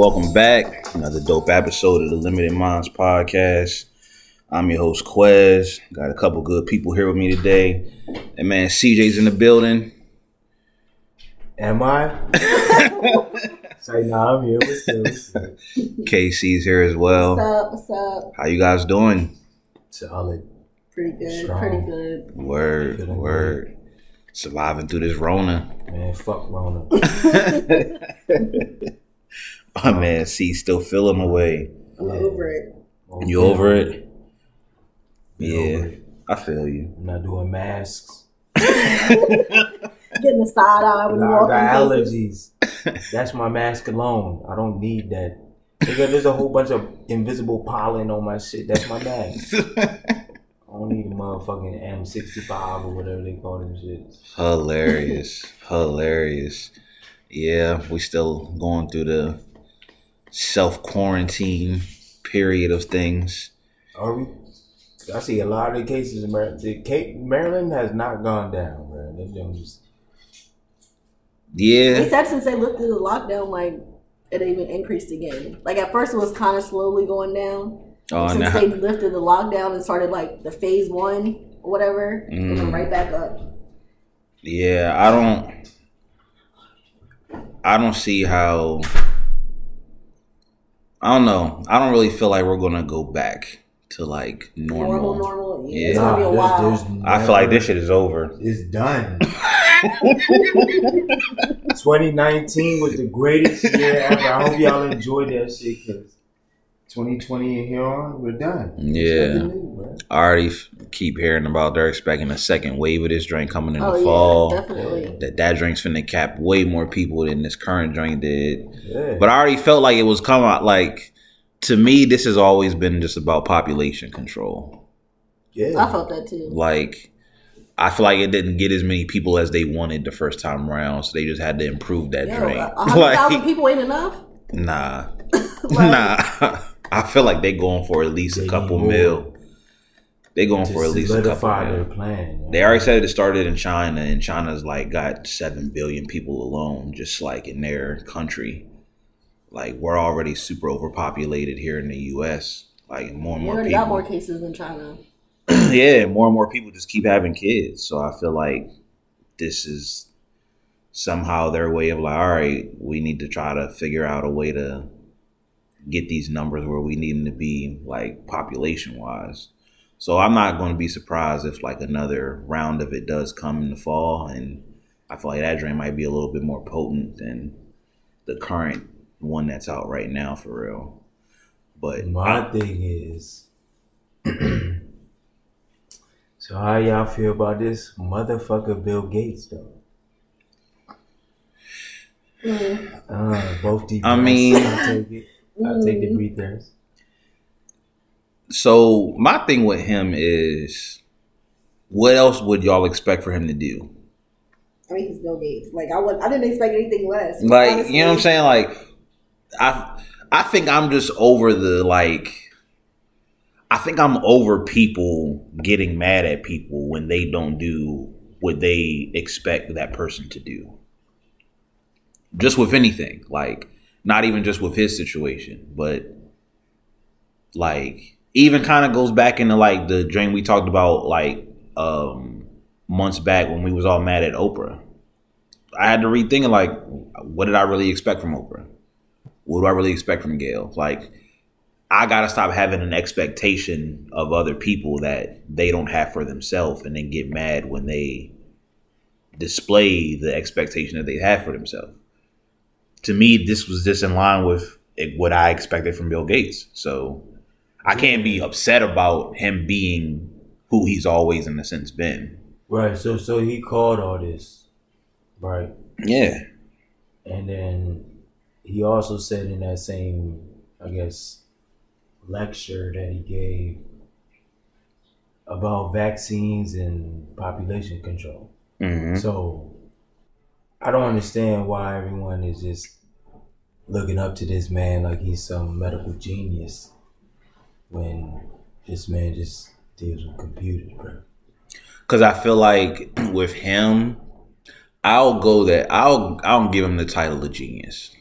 Welcome back. Another dope episode of the Limited Minds podcast. I'm your host, Quez. Got a couple good people here with me today. And man, CJ's in the building. Am I? Say nah, I'm here. with up? What's up? KC's here as well. What's up? What's up? How you guys doing? Solid. Pretty good. Strong. Pretty good. Word, Feeling word. Surviving through this Rona. Man, fuck Rona. My oh, man, see, still feeling away. I'm Yeah. over it. You over it? Been Yeah, over it. I feel you. I'm not doing masks. Getting the side eye when you walk got in places. allergies. That's my mask alone. I don't need that. Nigga, there's a whole bunch of invisible pollen on my shit. That's my mask. I don't need a motherfucking M65 or whatever they call them shit. Hilarious. Hilarious. Yeah, we still going through the self quarantine period of things. Are we? I see a lot of the cases in Maryland. The Cape, Maryland has not gone down, bro. Them Jones. They Yeah. said since they lifted the lockdown, like it even increased again. Like at first it was kind of slowly going down. Oh, since now. they lifted the lockdown and started like the phase one or whatever, it Mm. went right back up. Yeah, I don't. I don't see how. I don't know. I don't really feel like we're gonna go back to like normal. Normal, normal. Yeah, Yeah. it's gonna be a Nah, while. there's- there's I feel like this shit is over. It's done. 2019 was the greatest year ever. I hope y'all enjoyed that shit because 2020 and here on, we're done. Yeah. Nothing new. I already f- keep hearing about they're expecting a second wave of this drink coming in oh the yeah, fall. definitely. That that drink's finna cap way more people than this current drink did. Yeah. But I already felt like it was coming out like to me this has always been just about population control. yeah. I felt that too. Like I feel like it didn't get as many people as they wanted the first time around, so they just had to improve that Yo, drink. a hundred thousand Like people ain't enough. nah. Like, nah. I feel like they're going for at least They a couple mil. They're going for at least a couple solidify mil. plan. They already said it started in China, and China's like got seven billion people alone, just like in their country. Like we're already super overpopulated here in the U.S. Like more and We more already people. got more cases than China. yeah, more and more people just keep having kids. So I feel like this is somehow their way of like, all right, we need to try to figure out a way to get these numbers where we need them to be, like population wise. So I'm not going to be surprised if like another round of it does come in the fall, and I feel like that drink might be a little bit more potent than the current one that's out right now for real. But My thing is, so how y'all feel about this motherfucker Bill Gates though? Mm. Uh, both the I mean- I'll take it. I'll take the mm-hmm. breathers. So my thing with him is, what else would y'all expect for him to do? I mean, he's Bill Gates. Like I would, I didn't expect anything less. Like, honestly. you know what I'm saying? Like, I, I think I'm just over the like. I think I'm over people getting mad at people when they don't do what they expect that person to do. Just with anything, like not even just with his situation, but like even kind of goes back into like the dream we talked about like um months back when we was all mad at Oprah. I had to rethink like what did I really expect from Oprah? What do I really expect from Gail? Like I gotta stop having an expectation of other people that they don't have for themselves and then get mad when they display the expectation that they have for themselves. To me, this was just in line with what I expected from Bill Gates. So I can't be upset about him being who he's always in a sense been. Right. So so he called all this, right? Yeah. And then he also said in that same, I guess, lecture that he gave about vaccines and population control. hmm So I don't understand why everyone is just looking up to this man like he's some medical genius when this man just deals with computers, bro. Cause I feel like with him, I'll go that I'll I'll give him the title of genius.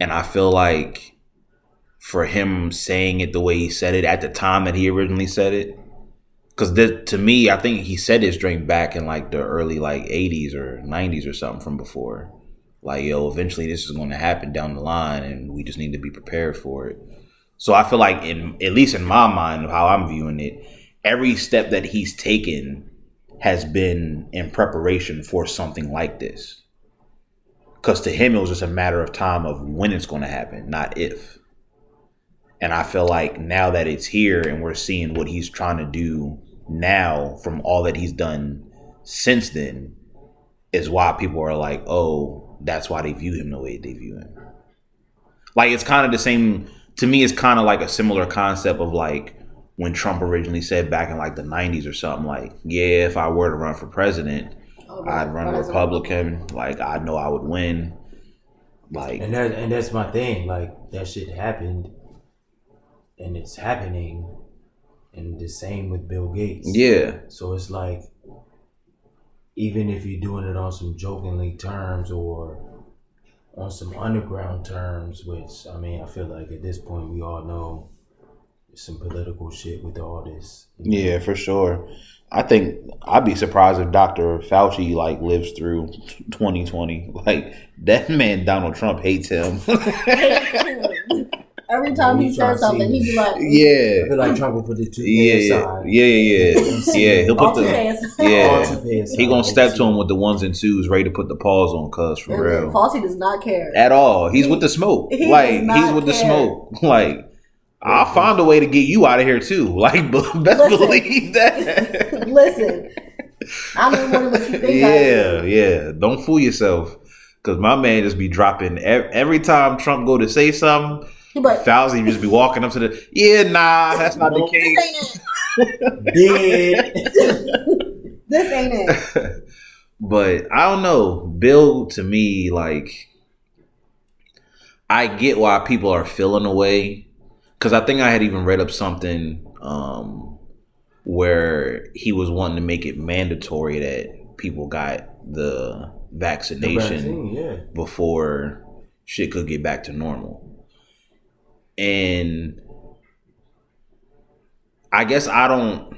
And I feel like for him saying it the way he said it at the time that he originally said it, because to me, I think he said this drink back in like the early like 80s or 90s or something from before. Like, yo, eventually this is going to happen down the line, and we just need to be prepared for it. So I feel like, in at least in my mind, how I'm viewing it, every step that he's taken has been in preparation for something like this. Because to him, it was just a matter of time of when it's going to happen, not if. And I feel like now that it's here and we're seeing what he's trying to do now from all that he's done since then, is why people are like, oh, that's why they view him the way they view him. Like, it's kind of the same, to me, it's kind of like a similar concept of like, when Trump originally said back in like the 90s or something, like, yeah, if I were to run for president, oh, I'd run a Republican. Like, I know I would win. Like, and that, and that's my thing. Like, that shit happened, and it's happening, and the same with Bill Gates. Yeah. So it's like, even if you're doing it on some jokingly terms or on some underground terms, which I mean, I feel like at this point we all know some political shit with all this. Yeah, for sure. I think I'd be surprised if Dr. Fauci like lives through 2020. Like that man, Donald Trump hates him. Every time he says something, he'd be like, "Yeah." I feel like Trump will put the two yeah, aside. Yeah, yeah, yeah. yeah, he'll put the yeah. He gonna step to him with the ones and twos, ready to put the paws on, cuz for real. Fauci does not care at all. He's with the smoke. Like he's with the smoke. Like I'll find a way to get you out of here too. Like, best listen, believe that. listen, I'm in what you think. Yeah, yeah. Don't fool yourself, because my man just be dropping every, every time Trump go to say something. But Fauci just be walking up to the yeah, nah, that's not the case. this ain't it. but I don't know. Bill to me, like, I get why people are feeling away because I think I had even read up something um, where he was wanting to make it mandatory that people got the vaccination the vaccine, yeah. before shit could get back to normal. And I guess I don't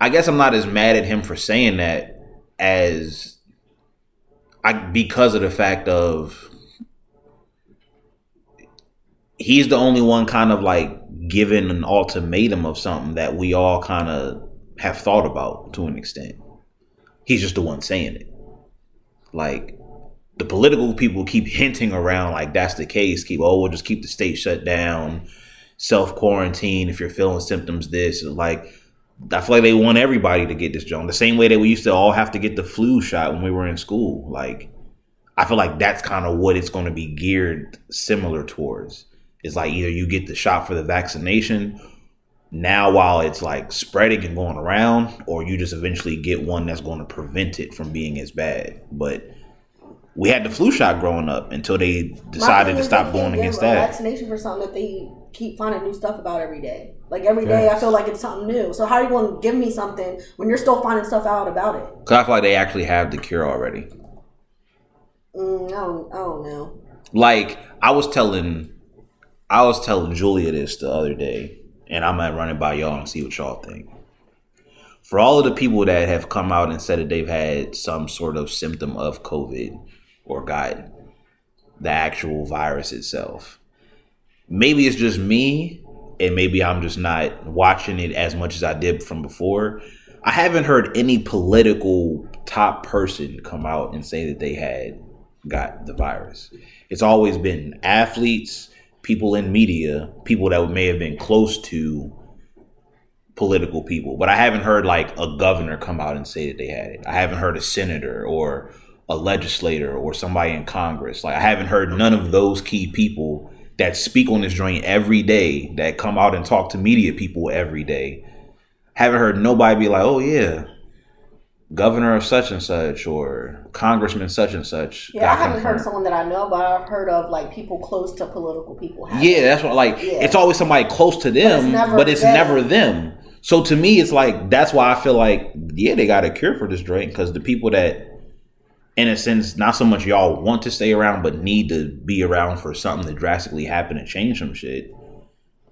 I guess I'm not as mad at him for saying that as I because of the fact of he's the only one kind of like given an ultimatum of something that we all kind of have thought about to an extent. He's just the one saying it. Like the political people keep hinting around like that's the case. Keep oh we'll just keep the state shut down, self quarantine if you're feeling symptoms. This like I feel like they want everybody to get this joint the same way that we used to all have to get the flu shot when we were in school. Like I feel like that's kind of what it's going to be geared similar towards it's like either you get the shot for the vaccination now while it's like spreading and going around, or you just eventually get one that's going to prevent it from being as bad. But we had the flu shot growing up until they decided to stop going against that. Vaccination for something that they keep finding new stuff about every day. Like every day, I feel like it's something new. So how are you going to give me something when you're still finding stuff out about it? Because I feel like they actually have the cure already. Mm, I don't, I don't know. Like I was telling I was telling Julia this the other day, and I might run it by y'all and see what y'all think. For all of the people that have come out and said that they've had some sort of symptom of COVID or got the actual virus itself, maybe it's just me, and maybe I'm just not watching it as much as I did from before. I haven't heard any political top person come out and say that they had got the virus. It's always been athletes people in media, people that may have been close to political people. But I haven't heard like a governor come out and say that they had it. I haven't heard a senator or a legislator or somebody in Congress. Like I haven't heard none of those key people that speak on this joint every day, that come out and talk to media people every day. Haven't heard nobody be like, "Oh yeah, governor of such and such or congressman such and such. Yeah, I haven't heard someone that I know, but I've heard of like people close to political people. Yeah, that's what like yeah. it's always somebody close to them, but it's never, but it's them. never them. So to me, it's like that's why I feel like yeah, they got a cure for this drink because the people that in a sense, not so much y'all want to stay around, but need to be around for something to drastically happen and change some shit.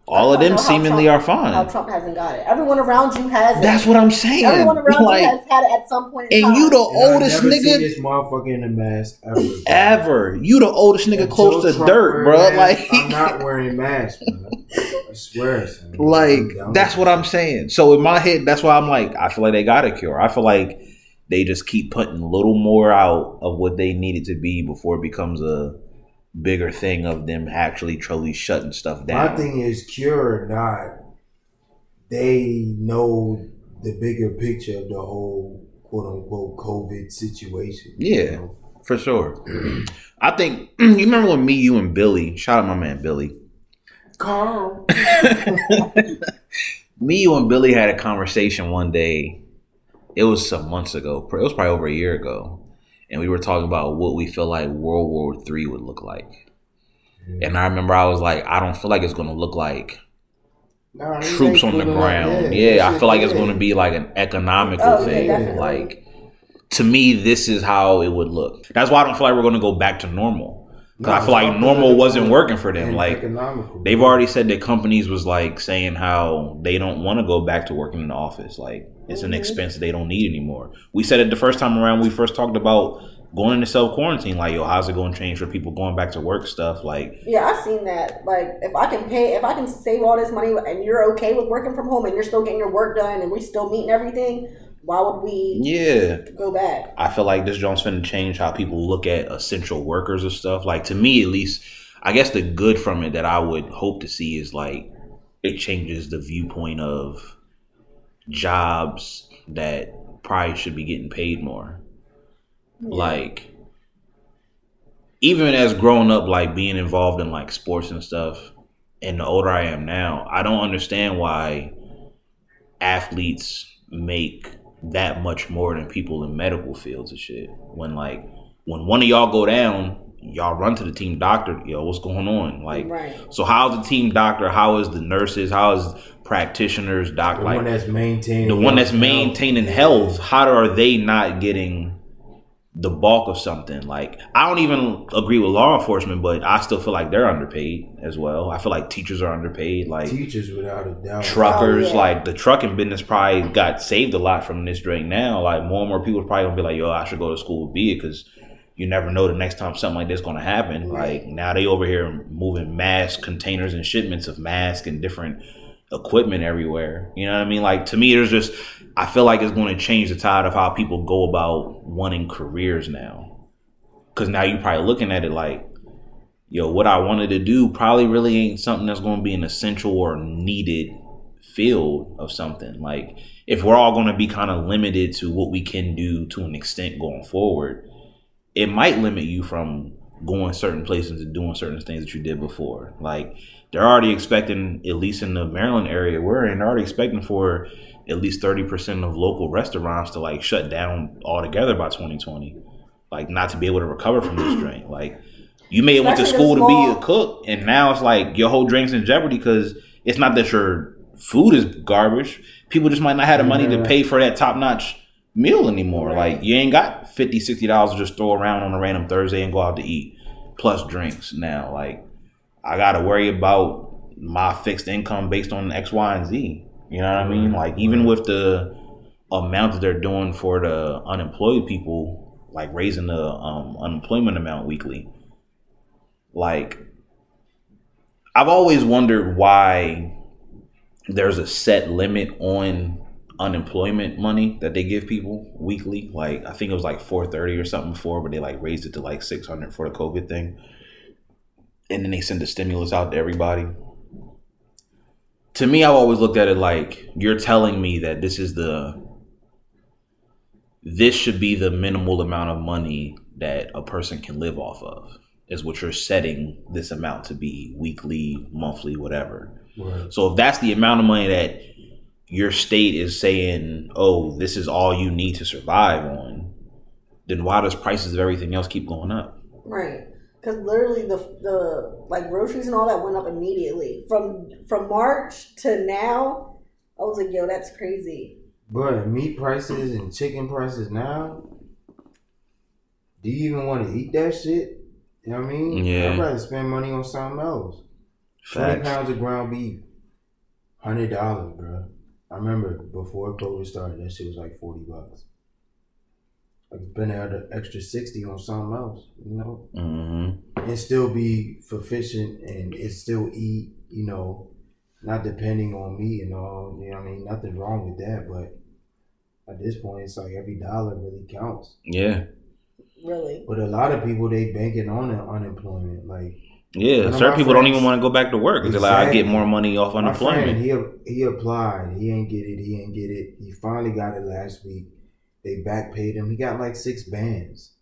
All of them don't know how seemingly Trump- are How fine. Trump hasn't got it. Everyone around you has it. That's what I'm saying. Everyone around Like, you has had it at some point. In and time. you the And oldest never nigga this motherfucker in a mask ever. ever. You the oldest nigga Until close to Trump dirt, wear bro. masks, Like, I'm not wearing masks, bro. I swear. Son. like that's what I'm saying. So in my head, that's why I'm like, I feel like they got a cure. I feel like they just keep putting a little more out of what they need it to be before it becomes a bigger thing of them actually truly shutting stuff down. My thing is cure or not, they know the bigger picture of the whole quote unquote COVID situation. you Yeah. know? For sure. I think you remember when me, you, and Billy, shout out my man Billy. Carl. Me, you, and Billy had a conversation one day. It was some months ago. It was probably over a year ago. And we were talking about what we feel like World War Three would look like. And I remember I was like, I don't feel like it's going to look like Nah, troops on the ground. enough. Yeah, that I feel like it's going to be like an economical Oh, thing. definitely. like to me, this is how it would look. That's why I don't feel like we're going to go back to normal. I feel like normal wasn't working for them. Like economical. they've already said that companies was like saying how they don't want to go back to working in the office. Like it's an expense they don't need anymore. We said it the first time around. We first talked about going into self quarantine. Like yo, how's it going to change for people going back to work stuff? Like Yeah, I've seen that. Like, if I can pay, if I can save all this money, and you're okay with working from home, and you're still getting your work done, and we still meeting everything, why would we yeah, go back? I feel like this Jones finna change how people look at essential workers and stuff. Like to me, at least, I guess the good from it that I would hope to see is like it changes the viewpoint of jobs that probably should be getting paid more. Like even as growing up, like being involved in like sports and stuff, and the older I am now, I don't understand why athletes make that much more than people in medical fields and shit. When like when one of y'all go down, y'all run to the team doctor. Yo, what's going on? Like, right. so how's the team doctor? How is the nurses? How is practitioners? Doc the like one that's maintaining the one that's health. maintaining health. How are they not getting the bulk of something? Like I don't even agree with law enforcement, but I still feel like they're underpaid as well. I feel like teachers are underpaid. Like teachers without a doubt. truckers, Oh, yeah. like the trucking business probably got saved a lot from this drink now. Like more and more people probably gonna be like, yo, I should go to school with it because you never know the next time something like this gonna happen. Like now they over here moving mass containers and shipments of masks and different equipment everywhere. You know what I mean? Like to me, there's just I feel like it's going to change the tide of how people go about wanting careers now. Because now you're probably looking at it like, yo, what I wanted to do probably really ain't something that's going to be an essential or needed field of something. Like if we're all going to be kind of limited to what we can do to an extent going forward, it might limit you from going certain places and doing certain things that you did before. Like they're already expecting, at least in the Maryland area we're in, they're already expecting for at least 30% of local restaurants to like shut down altogether by 2020. Like not to be able to recover from this drink. Like you may have went to school to be a cook and now it's like your whole drink's in jeopardy because it's not that your food is garbage. People just might not have the money to pay for that top notch meal anymore. Right. Like you ain't got 50 60 dollars to just throw around on a random Thursday and go out to eat plus drinks now. Like I got to worry about my fixed income based on X, Y, and Z. You know what I mean? Like even with the amount that they're doing for the unemployed people, like raising the um, unemployment amount weekly. Like I've always wondered why there's a set limit on unemployment money that they give people weekly. Like I think it was like four thirty or something before, but they like raised it to like six hundred for the COVID thing, and then they send the stimulus out to everybody. To me, I've always looked at it like you're telling me that this is the this should be the minimal amount of money that a person can live off of is what you're setting this amount to be weekly, monthly, whatever. Right. So if that's the amount of money that your state is saying, oh, this is all you need to survive on, then why does prices of everything else keep going up? Right. Because literally the the like groceries and all that went up immediately from from March to now. I was like, yo, that's crazy. But meat prices and chicken prices now, do you even want to eat that shit? You know what I mean? Yeah. I'd rather spend money on something else. Twenty pounds of ground beef, hundred dollars, bro. I remember before COVID started, that shit was like forty bucks. I could spend an extra sixty on something else, you know, Mm-hmm. and still be sufficient and it still eat, you know, not depending on me and all. You know, I mean, nothing wrong with that, but at this point, it's like every dollar really counts. Yeah. Really. But a lot of people they banking on the unemployment, like. Yeah. Certain my people don't even want to go back to work because they're like, I get more money off My friend, unemployment. he he applied. He ain't get it. He ain't get it. He finally got it last week. They back paid him. He got like six bands.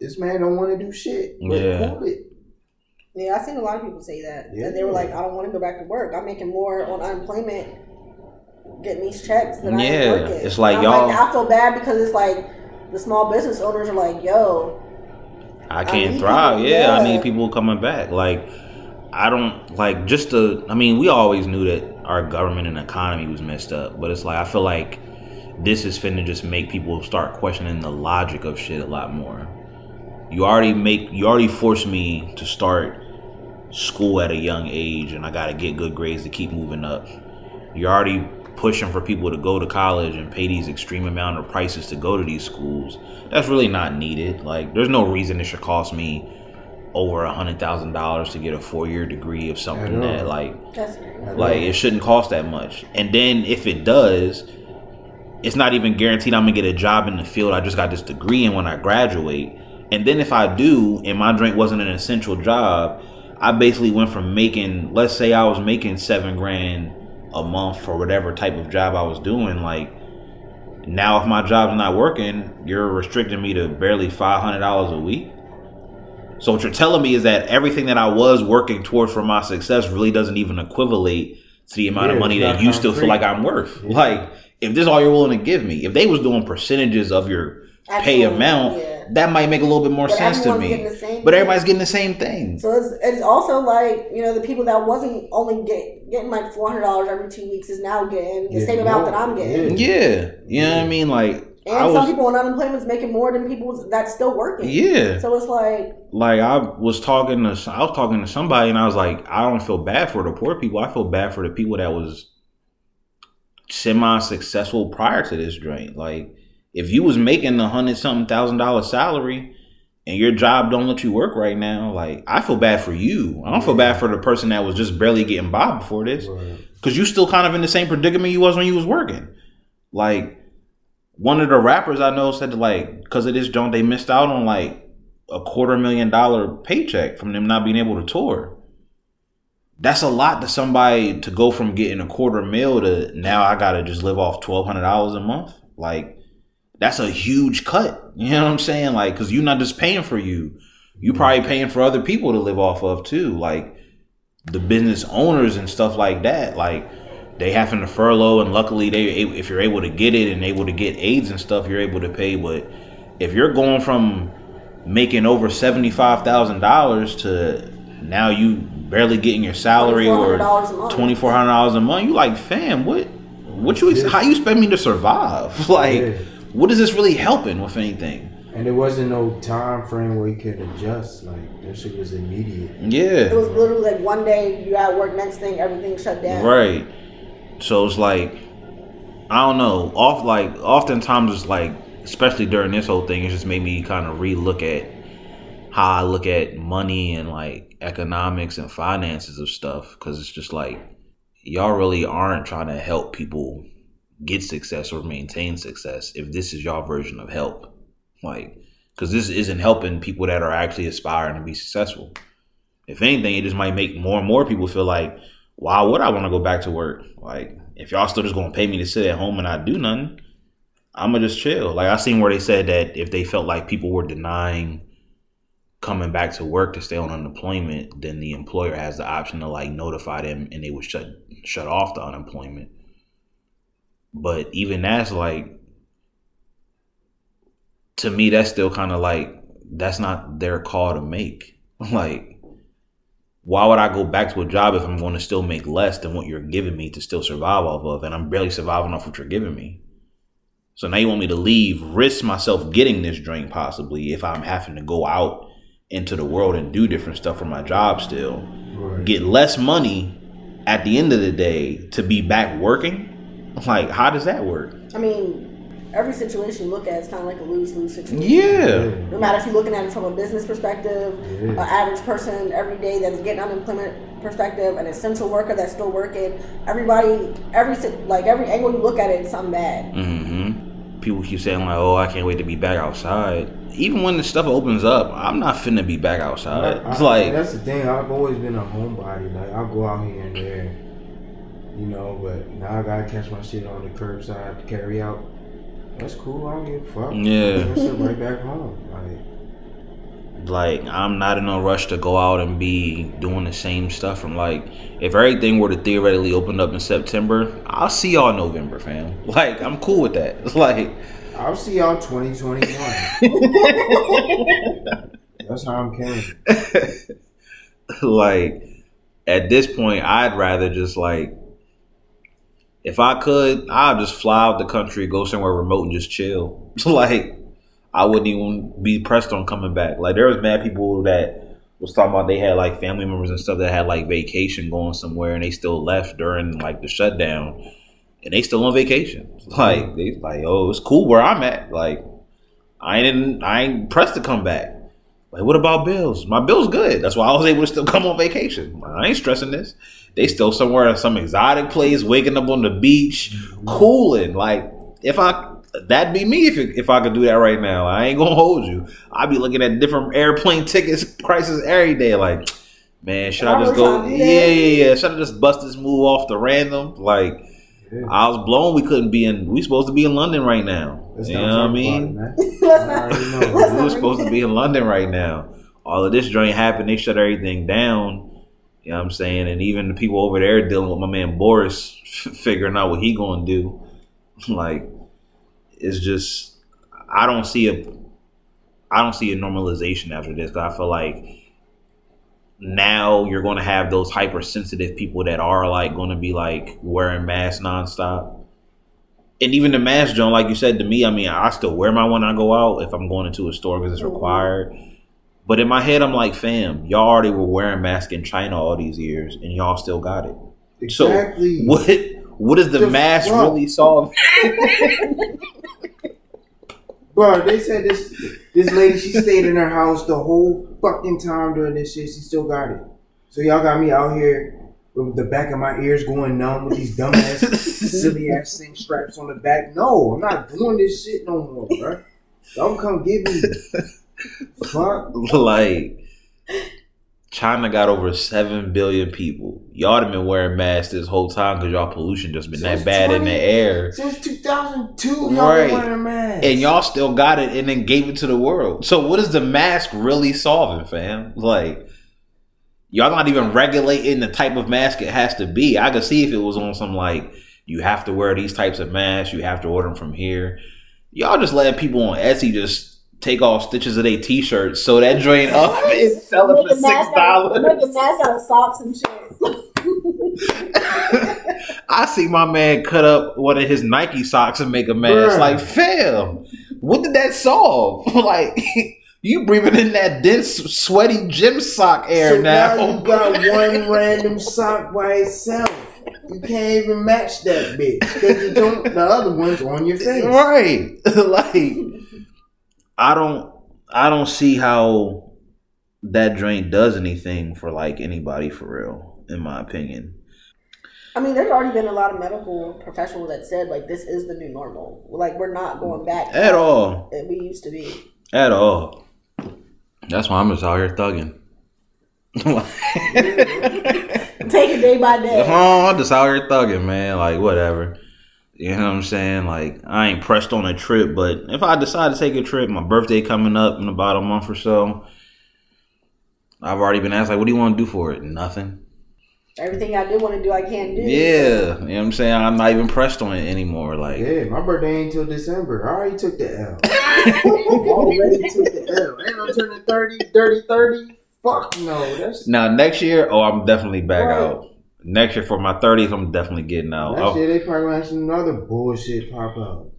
This man don't want to do shit. Yeah. cool it. Yeah, I've seen a lot of people say that. Yeah. That they were like, I don't want to go back to work. I'm making more on unemployment, getting these checks than I Yeah, am working. it's like I'm y'all- I feel bad because it's like the small business owners are like, yo, I I can't need thrive. people, Yeah, I need people coming back. Like, I don't like just the. I mean, we always knew that our government and economy was messed up, but it's like I feel like this is finna just make people start questioning the logic of shit a lot more. You already make you already forced me to start school at a young age, and I got to get good grades to keep moving up. You're already pushing for people to go to college and pay these extreme amount of prices to go to these schools. That's really not needed. Like, there's no reason it should cost me over a hundred thousand dollars to get a four year degree of something that like like it shouldn't cost that much. And then if it does, it's not even guaranteed I'm gonna get a job in the field I just got this degree and when I graduate. And then if I do, and my drink wasn't an essential job, I basically went from making, let's say I was making seven grand a month for whatever type of job I was doing. Like now, if my job's not working, you're restricting me to barely five hundred dollars a week. So what you're telling me is that everything that I was working towards for my success really doesn't even equivalate to the amount of money that not you still feel like I'm worth. Yeah. Like if this is all you're willing to give me, if they was doing percentages of your pay amount, yeah. that might make a little bit more But sense to me. getting the same But thing. everybody's getting the same thing. So it's, it's also like you know the people that wasn't only get, getting like four hundred dollars every two weeks is now getting the Yeah, same amount that I'm getting. Yeah. Yeah, you know what I mean. Like And I some was, people on unemployment is making more than people that's still working. yeah. So it's like like I was talking to I was talking to somebody and I was like, I don't feel bad for the poor people. I feel bad for the people that was semi successful prior to this joint. Like if you was making a hundred something thousand dollar salary and your job don't let you work right now, like I feel bad for you. I don't feel bad for the person that was just barely getting by before this. Right. Cause you still kind of in the same predicament you was when you was working. Like one of the rappers I know said like because of this joint they missed out on like a quarter million dollar paycheck from them not being able to tour. That's a lot to somebody to go from getting a quarter mil to now I gotta just live off twelve hundred dollars a month. Like that's a huge cut. You know what I'm saying? Like because you're not just paying for you, you're mm-hmm. probably paying for other people to live off of too. Like the business owners and stuff like that. Like they having to furlough, and luckily they if you're able to get it and able to get aids and stuff, you're able to pay. But if you're going from making over seventy five thousand dollars to now you barely getting your salary or $2,400 a month. twenty four hundred dollars a month, you like fam, what what you ex- how you expect me to survive? Like Yeah. what is this really helping with anything? And there wasn't no time frame where you could adjust. Like that shit was immediate. Yeah. it was literally like one day you at work, next thing everything shut down. Right. So it's like I don't know. Off like oftentimes it's like especially during this whole thing, it just made me kind of relook at how I look at money and like economics and finances of stuff because it's just like y'all really aren't trying to help people get success or maintain success if this is y'all version of help. Like, because this isn't helping people that are actually aspiring to be successful. If anything, it just might make more and more people feel like, why would I want to go back to work? Like, if y'all still just gonna pay me to sit at home and not do nothing, I'ma just chill. Like I seen where they said that if they felt like people were denying coming back to work to stay on unemployment, then the employer has the option to like notify them and they would shut shut off the unemployment. But even that's like to me that's still kind of like that's not their call to make. Like why would I go back to a job if I'm going to still make less than what you're giving me to still survive off of and I'm barely surviving off what you're giving me? So now you want me to leave, risk myself getting this drink possibly if I'm having to go out into the world and do different stuff for my job still. Right. Get less money at the end of the day to be back working. Like, how does that work? I mean, every situation you look at is kind of like a lose lose situation. Yeah. No matter if you're looking at it from a business perspective, Yeah. an average person every day that's getting unemployment perspective, an essential worker that's still working, everybody, every like every angle you look at it, it's something bad. Mm-hmm. People keep saying like, "Oh, I can't wait to be back outside." Even when the stuff opens up, I'm not finna be back outside. I- It's I- like, that's the thing. I've always been a homebody. Like I'll go out here and there, you know. But now I gotta catch my shit on the curbside to carry out. That's cool. I don't give. Yeah. I sit right back home. Like like I'm not in a rush to go out and be doing the same stuff. From like, if everything were to theoretically open up in September, I'll see y'all November, fam. Like, I'm cool with that. It's like, I'll see y'all 2021. That's how I'm carrying. like at this point, I'd rather just like, if I could, I'd just fly out the country, go somewhere remote, and just chill. like, I wouldn't even be pressed on coming back. Like, there was mad people that was talking about they had like family members and stuff that had like vacation going somewhere, and they still left during like the shutdown, and they still on vacation. Like, they like, oh, it's cool where I'm at. Like, I ain't I ain't pressed to come back. Like, what about bills? My bill's good. That's why I was able to still come on vacation. I ain't stressing this. They still somewhere in some exotic place, waking up on the beach, cooling. Like, if I that'd be me if if I could do that right now. I ain't gonna hold you. I'd be looking at different airplane tickets prices every day. Like, man, should I just go? Yeah, yeah, yeah. Should I just bust this move off the random? Like, I was blown. We couldn't be in. We supposed to be in London right now. Let's you know what I mean? it, man. Let's I not. already know. Let's we were supposed to be in London right now. All of this joint happened. They shut everything down. You know what I'm saying? And even the people over there dealing with my man Boris, figuring out what he going to do. Like, it's just, I don't see a, I don't see a normalization after this. I feel like now you're going to have those hypersensitive people that are like going to be like wearing masks nonstop. And even the mask, John, like you said to me, I mean, I still wear my one when I go out if I'm going into a store because it's required. But in my head, I'm like, fam, y'all already were wearing masks in China all these years, and y'all still got it. Exactly. So what? What does the, The mask fuck? really solve? Bro, they said this this lady she stayed in her house the whole fucking time during this shit. She still got it. So y'all got me out here with the back of my ears going numb with these dumbass silly ass thing straps on the back. No, I'm not doing this shit no more, bro. Don't come get me. Fuck. like, China got over seven billion people. Y'all have been wearing masks this whole time because y'all pollution just been that Since bad in the air. Since 2002, y'all Right. been wearing masks. and y'all still got it and then gave it to the world. So what is the mask really solving, fam? Like y'all not even regulating the type of mask it has to be. I could see if it was on some like you have to wear these types of masks, you have to order them from here. Y'all just letting people on Etsy just take off stitches of their t-shirts so that joint up and sell it for six masks out of- dollars. Out of socks and shit. I see my man cut up one of his Nike socks and make a mask. Bruh. Like, fam, what did that solve? like, you breathing in that dense, sweaty gym sock air so now. now you got one random sock by itself. You can't even match that bitch because you don't. The other one's on your face. right? like, I don't, I don't see how that joint does anything for like anybody for real, in my opinion. I mean, there's already been a lot of medical professionals that said like this is the new normal. Like we're not going back At all. that we used to be. At all. That's why I'm just out here thugging. Take it day by day. Oh, I'm just out here thugging, man. Like whatever. You know what I'm saying? Like I ain't pressed on a trip, but if I decide to take a trip, my birthday coming up in about a month or so. I've already been asked like, what do you want to do for it? Nothing. Everything I do want to do, I can't do. Yeah, you know what I'm saying. I'm not even pressed on it anymore. Like, Yeah, my birthday ain't till December. I already took the L. already took the L. And I'm turning 30, 30, 30. Fuck no. That's now next year, oh, I'm definitely back Right. out. Next year for my 30th, I'm definitely getting out. Next year they probably gonna have some other bullshit pop out.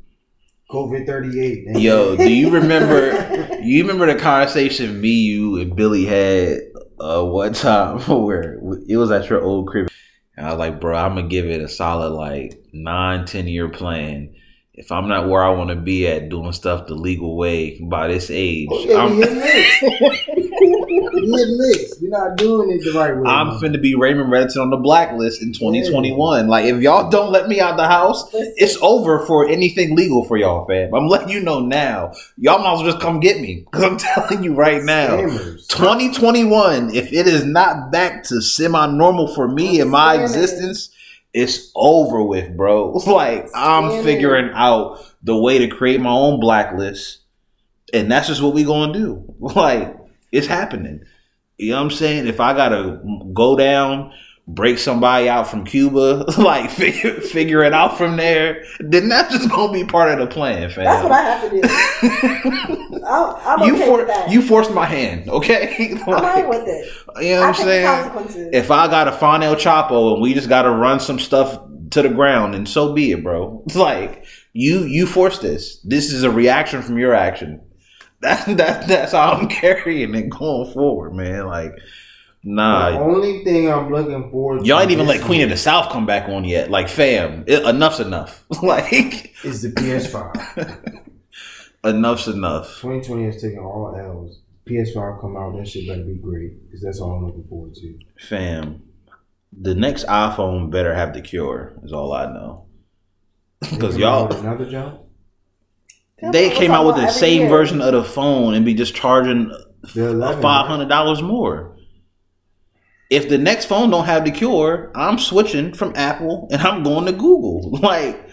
COVID thirty eight. Yo, do you remember? you remember the conversation me, you, and Billy had uh, one time where it was at your old crib, and I was like, bro, I'm gonna give it a solid like nine, ten year plan. If I'm not where I want to be at doing stuff the legal way by this age, Oh, yeah, I'm, we hitting licks. we hitting licks. We're not doing it the right way. I'm finna be Raymond Reddington on the blacklist in 2021. Like, if y'all don't let me out the house, it's over for anything legal for y'all, fam. I'm letting you know now. Y'all might as well just come get me. Because I'm telling you right now. Scammers. 2021, if it is not back to semi normal for me in my Scamming. existence, it's over with, bro. Like, I'm figuring out the way to create my own blacklist. And that's just what we going to do. Like, it's happening. You know what I'm saying? If I got to go down, break somebody out from Cuba, like, figure, figure it out from there, then that's just going to be part of the plan, fam. that's what I have to do. I'm, I'm you, okay for, with that. you forced my hand, okay? I'm alright with it. You know what I'm saying? If I got a find El Chapo and we just got to run some stuff to the ground, and so be it, bro. It's like you you forced this. This is a reaction from your action. That that that's how I'm carrying it going forward, man. Like, The nah, only thing I'm looking forward y'all ain't even let Queen of the South come back on yet. Like, fam, it, enough's enough. like, is the PS5. enough's enough. 2020 has taken all L's. PS5 come out, that shit better be great because that's all I'm looking forward to. Fam, the next iPhone better have the cure. Is all I know. Because They come out y'all, another jump. they came out with with the same year? version of the phone and be just charging five hundred dollars more. If the next phone don't have the cure, I'm switching from Apple and I'm going to Google. Like,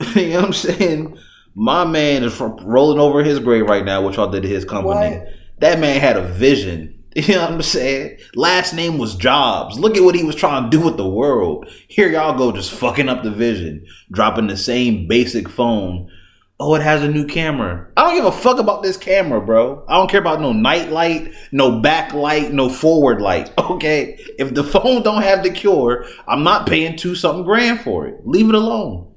you know what I'm saying? My man is from rolling over his grave right now, which y'all did to his company. What? That man had a vision. You know what I'm saying? Last name was Jobs. Look at what he was trying to do with the world. Here y'all go just fucking up the vision, dropping the same basic phone. Oh, it has a new camera. I don't give a fuck about this camera, bro. I don't care about no night light, no backlight, no forward light. Okay? If the phone don't have the cure, I'm not paying two something grand for it. Leave it alone.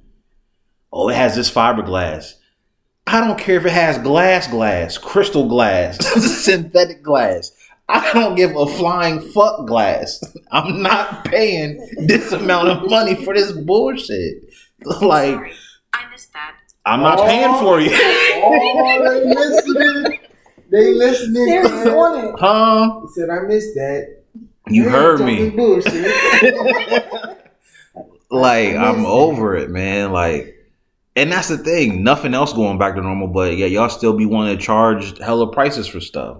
Oh, it has this fiberglass. I don't care if it has glass glass, crystal glass, synthetic glass. I don't give a flying fuck glass. I'm not paying this amount of money for this bullshit. Like, Sorry, I missed that. I'm not Oh. paying for you. Oh, they listening. They listening. Man. on it. huh? He said, I missed that. You Man, heard me. Like, I I'm missed over it, man. Like, and that's the thing. Nothing else going back to normal, but yeah, y'all still be wanting to charge hella prices for stuff.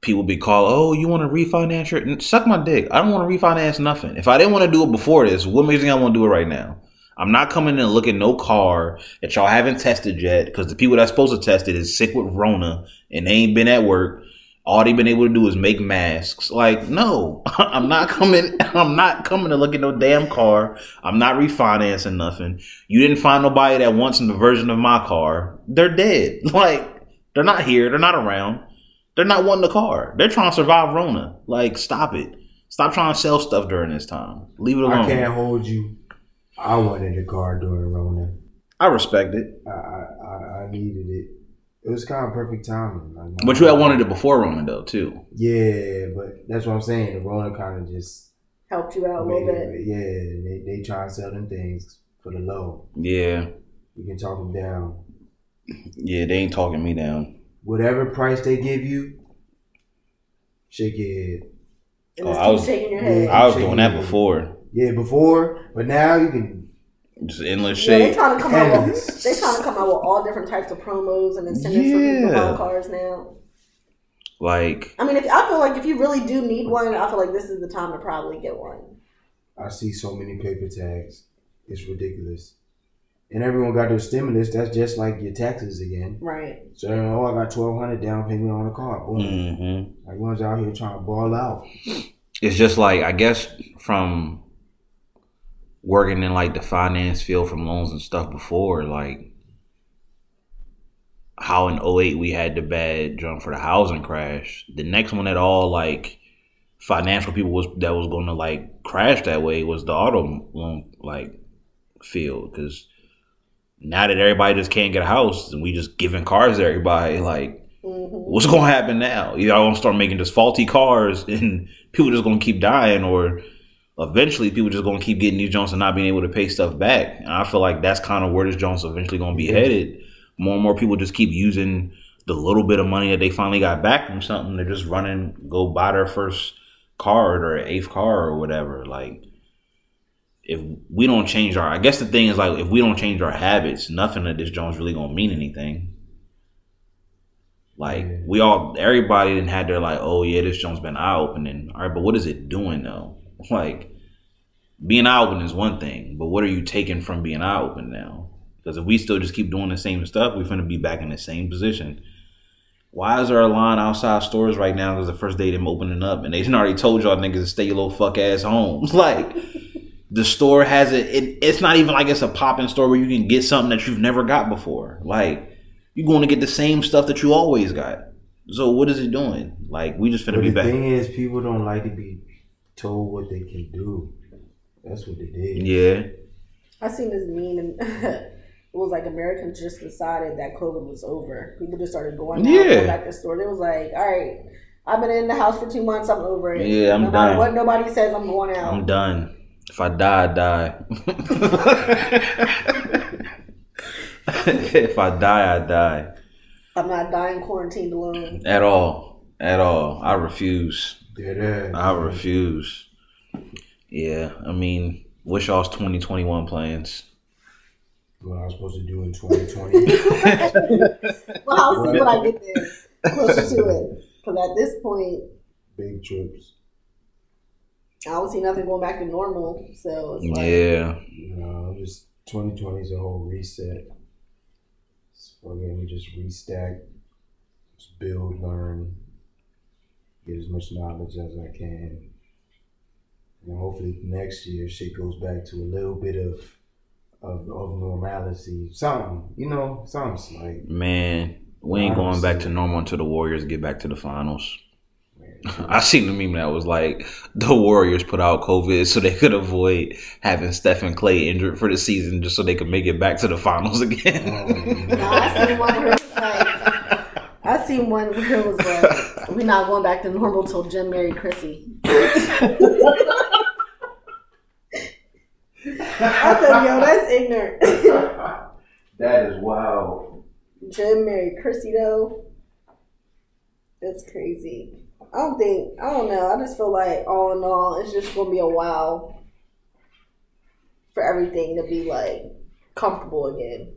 People be called, oh, you want to refinance your suck my dick. I don't want to refinance nothing. If I didn't want to do it before this, what makes me I want to do it right now? I'm not coming in and looking no car that y'all haven't tested yet because the people that's supposed to test it is sick with Rona and they ain't been at work. All they been able to do is make masks. Like, no, I'm not coming. I'm not coming to look at no damn car. I'm not refinancing nothing. You didn't find nobody that wants in the version of my car. They're dead. Like, they're not here. They're not around. They're not wanting the car. They're trying to survive Rona. Like, stop it. Stop trying to sell stuff during this time. Leave it alone. I can't hold you. I wanted a car during Rona. I respect it. I, I, I- I needed it. It was kind of perfect timing. Like, But you had wanted it before Rona, though, too. Yeah, but that's what I'm saying. The Rona kind of just Helped you out a little bit. Yeah, they they try and sell them things for the low. Yeah. You can talk them down. Yeah, they ain't talking me down. Whatever price they give you, shake your head. Oh, I was- shaking your head. I was doing that before. Yeah, before, but now you can. Just endless yeah, they shade. trying to come out with they trying to come out with all different types of promos and incentives for people Yeah. buying cars now. Like, I mean, if I feel like if you really do need one, I feel like this is the time to probably get one. I see so many paper tags. It's ridiculous. And everyone got their stimulus. That's just like your taxes again. Right. So oh, I got twelve hundred down payment on a car. Boom. hmm Everyone's out here trying to ball out. it's just like, I guess from working in like the finance field from loans and stuff before, like, how in 08 we had the bad jump for the housing crash. The next one at all, like, financial people was that was going to like crash that way was the auto loan like field because now that everybody just can't get a house and we just giving cars to everybody, like mm-hmm. what's gonna happen now? Y'all gonna start making just faulty cars and people just gonna keep dying or eventually people just gonna keep getting these Jones and not being able to pay stuff back. And I feel like that's kind of where this Jones eventually gonna be headed. More and more people just keep using the little bit of money that they finally got back from something. They're just running, go buy their first card or eighth car or whatever. Like if we don't change our, I guess the thing is like if we don't change our habits, nothing of this Jones really gonna mean anything. Like we all, everybody didn't had their like, oh yeah, this Jones been eye opening. All right, but what is it doing though? Like being eye open is one thing, but what are you taking from being eye open now? Because if we still just keep doing the same stuff, we're gonna be back in the same position. Why is there a line outside stores right now? Because the first day them opening up, and they already told y'all niggas to stay your little fuck ass home. Like the store has it, it. It's not even like it's a popping store where you can get something that you've never got before. Like you're going to get the same stuff that you always got. So what is it doing? Like we just finna But be the back. The thing is, people don't like to be told what they can do. That's what they did. Yeah. I seen this meme and it was like Americans just decided that COVID was over. People just started going out, Yeah. going back to the store. They was like, all right, I've been in the house for two months. I'm over it. Yeah, I'm no matter done. what nobody says, I'm going out. I'm done. If I die, I die. if I die, I die. I'm not dying quarantined alone. At all. At all. I refuse. Dead ass. I refuse. Yeah, I mean, what's y'all's 2021 plans? What I was supposed to do in 2020. Well, I'll see when I get there closer to it. Because at this point, Big trips. I don't see nothing going back to normal. So it's like, Yeah. You know, just 2020 is a whole reset. It's fucking we just restack, just build, learn, get as much knowledge as I can. And hopefully next year shit goes back to a little bit of of, of normalcy. Something, you know, something slight. Man, we ain't going back to normal until the Warriors get back to the finals. I seen the meme that was like the Warriors put out COVID so they could avoid having Stephen Klay injured for the season just so they could make it back to the finals again. No, I seen one where it's like, I seen one where it was like, we're not going back to normal till Jim married Chrissy. I said, yo, that's ignorant. that is wow. Jim married Chrissy though. That's crazy. I don't think I don't know. I just feel like all in all, it's just gonna be a while for everything to be like comfortable again.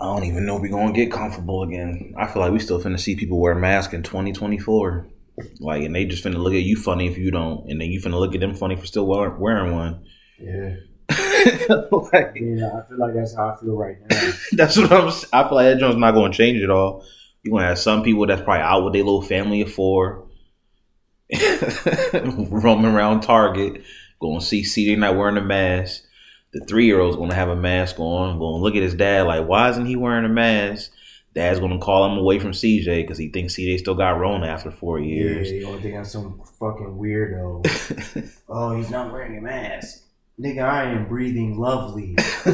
I don't even know if we're gonna get comfortable again. I feel like we still finna see people wear masks in 2024. Like, and they just finna look at you funny if you don't, and then you finna look at them funny for still wearing one. yeah. like, Yeah, I feel like that's how I feel right now. that's what I'm. I feel like that joint's not gonna change at all. You're gonna have some people that's probably out with their little family of four, roaming around Target, going to see see they're not wearing a mask. The three year old's gonna have a mask on, going to look at his dad like, why isn't he wearing a mask? Dad's gonna call him away from CJ because he thinks CJ still got Rona after four years. Yeah, you gonna think I'm some fucking weirdo. oh, he's not wearing a mask. Nigga, I am breathing lovely.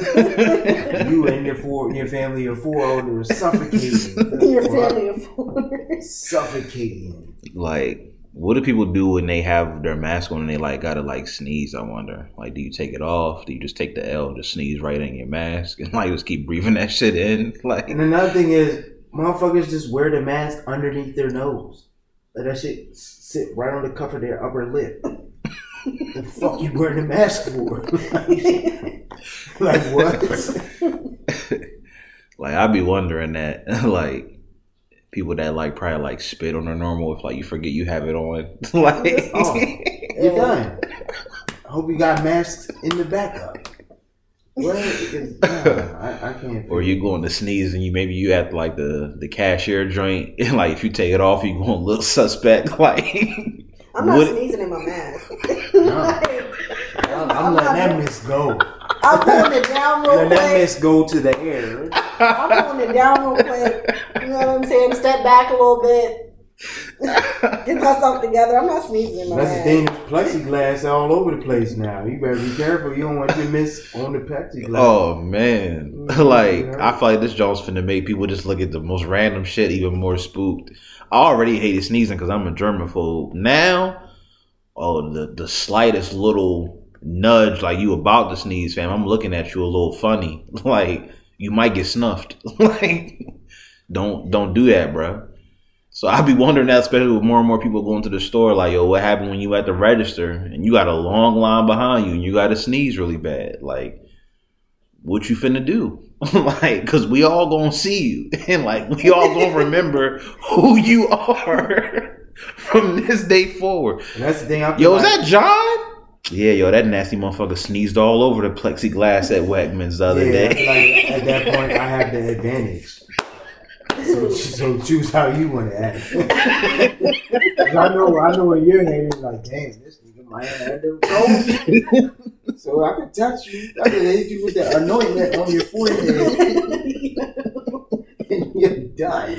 you and your four, your family of four older are suffocating. Your family of four. suffocating. like, what do people do when they have their mask on and they like gotta like sneeze? I wonder. Like, do you take it off? Do you just take the L, and just sneeze right in your mask, and like just keep breathing that shit in? Like, And another thing is, motherfuckers just wear the mask underneath their nose. Let that shit sit right on the cuff of their upper lip. the fuck you wearing the mask for? like what? like I'd be wondering that, like people that like probably like spit on their normal if like you forget you have it on, like. Oh. You're done. I hope you got masks in the backup. What? Because, nah, I, I can't. Or you going to sneeze and you maybe you at like the the cashier joint and like if you take it off you going a little suspect like I'm not Would- sneezing in my mask. I'm, I'm letting that miss go. I'm pulling it down real Let that quick. miss go to the air. I'm pulling it down real quick. You know what I'm saying? Step back a little bit. Get myself together. I'm not sneezing in my That's the mask. thing. Plexiglass all over the place now. You better be careful. You don't want to miss on the plexiglass. Oh man, mm-hmm. like I feel like this joint's finna make people just look at the most random shit even more spooked. I already hated sneezing because I'm a germaphobe. Now, oh the the slightest little nudge, like you about to sneeze, fam, I'm looking at you a little funny. Like you might get snuffed. like don't don't do that, bro. So I be wondering that, especially with more and more people going to the store, like, yo, what happened when you at the register and you got a long line behind you and you got to sneeze really bad? Like, what you finna do? like, cause we all gonna see you and like we all gonna remember who you are from this day forward. And that's the thing. I Yo, is that John? Yeah, yo, that nasty motherfucker sneezed all over the plexiglass at Wegmans the other yeah, day. like at that point, I have the advantage. So, so choose how you want to act. I know, I know in your head, it's like, damn, this nigga might have the cold. So I can touch you. I can hit you with the anointment on your forehead, and you're done.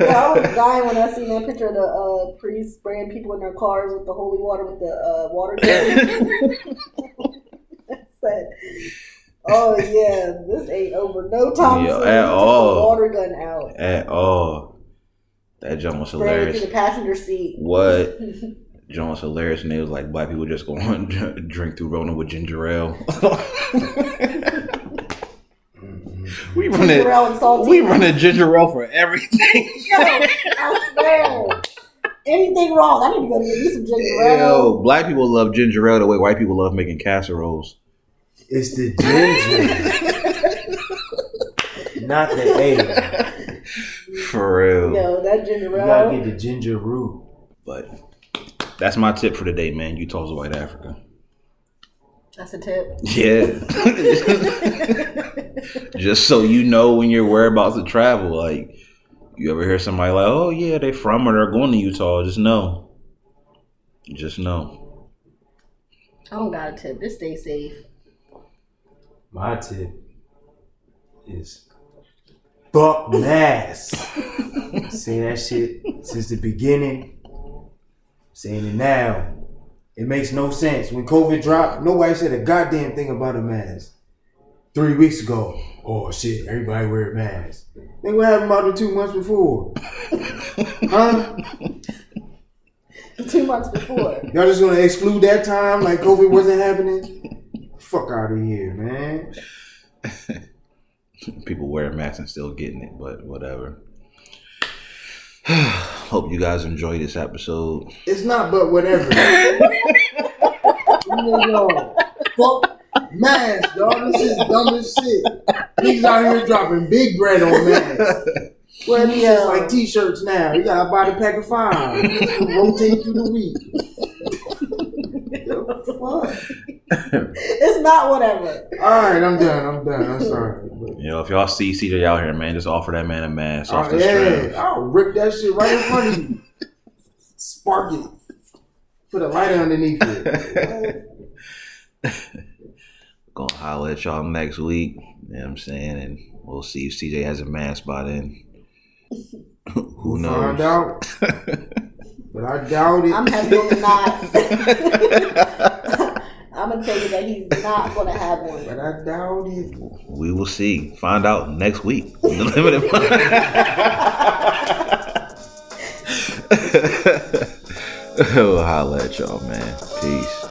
Yeah, I was dying when I seen that picture of the uh, priest spraying people in their cars with the holy water with the uh, water gun. Said, "Oh yeah, this ain't over no time Yeah, at all. Water gun out, At all. That jump was spraying it hilarious. through the passenger seat. What? John was hilarious, and they was like, black people just going to drink through Rona with ginger ale. We mm-hmm. run Ginger it. ale and saltine. We run a ginger ale for everything. Yo, I swear. Anything wrong? I need to go get me some ginger ale. Yo, black people love ginger ale the way white people love making casseroles. It's the ginger, not the ale. For real. Yo, that ginger ale. You gotta ale. get the ginger root. But that's my tip for the day, man. Utah's white Africa. That's a tip. Yeah. Just so you know when you're whereabouts to travel. Like, you ever hear somebody like, oh, yeah, they from or they're going to Utah. Just know. Just know. I don't got a tip. Just stay safe. My tip is fuck mass. Saying that shit since the beginning. Saying it now. It makes no sense. When COVID dropped, nobody said a goddamn thing about a mask. Three weeks ago, oh shit, everybody wear a mask. Then what happened about the two months before? huh? Two months before. Y'all just gonna exclude that time like COVID wasn't happening? Fuck out of here, man. People wearing masks and still getting it, but whatever. Hope you guys enjoy this episode. It's not but whatever. Yo, fuck mask, dog. This is dumb as shit. Niggas out here dropping big bread on masks. Well, these is like t-shirts now. You gotta buy the pack of five. Rotate through the week. Fuck. It's not whatever. All right, I'm done. I'm done. I'm sorry. But, You know, if y'all see CJ out here, man, just offer that man a mask off oh, the yeah. I'll rip that shit right in front of you. Spark it. Put a lighter underneath it. Gonna holler at y'all next week. You know what I'm saying? And we'll see if CJ has a mask by then. Who knows? Find out, but I doubt it. I'm heavy on the not. I'm gonna tell you that he's not gonna have one. But I doubt it. we will see. Find out next week. The limited we'll holler at y'all, man. Peace.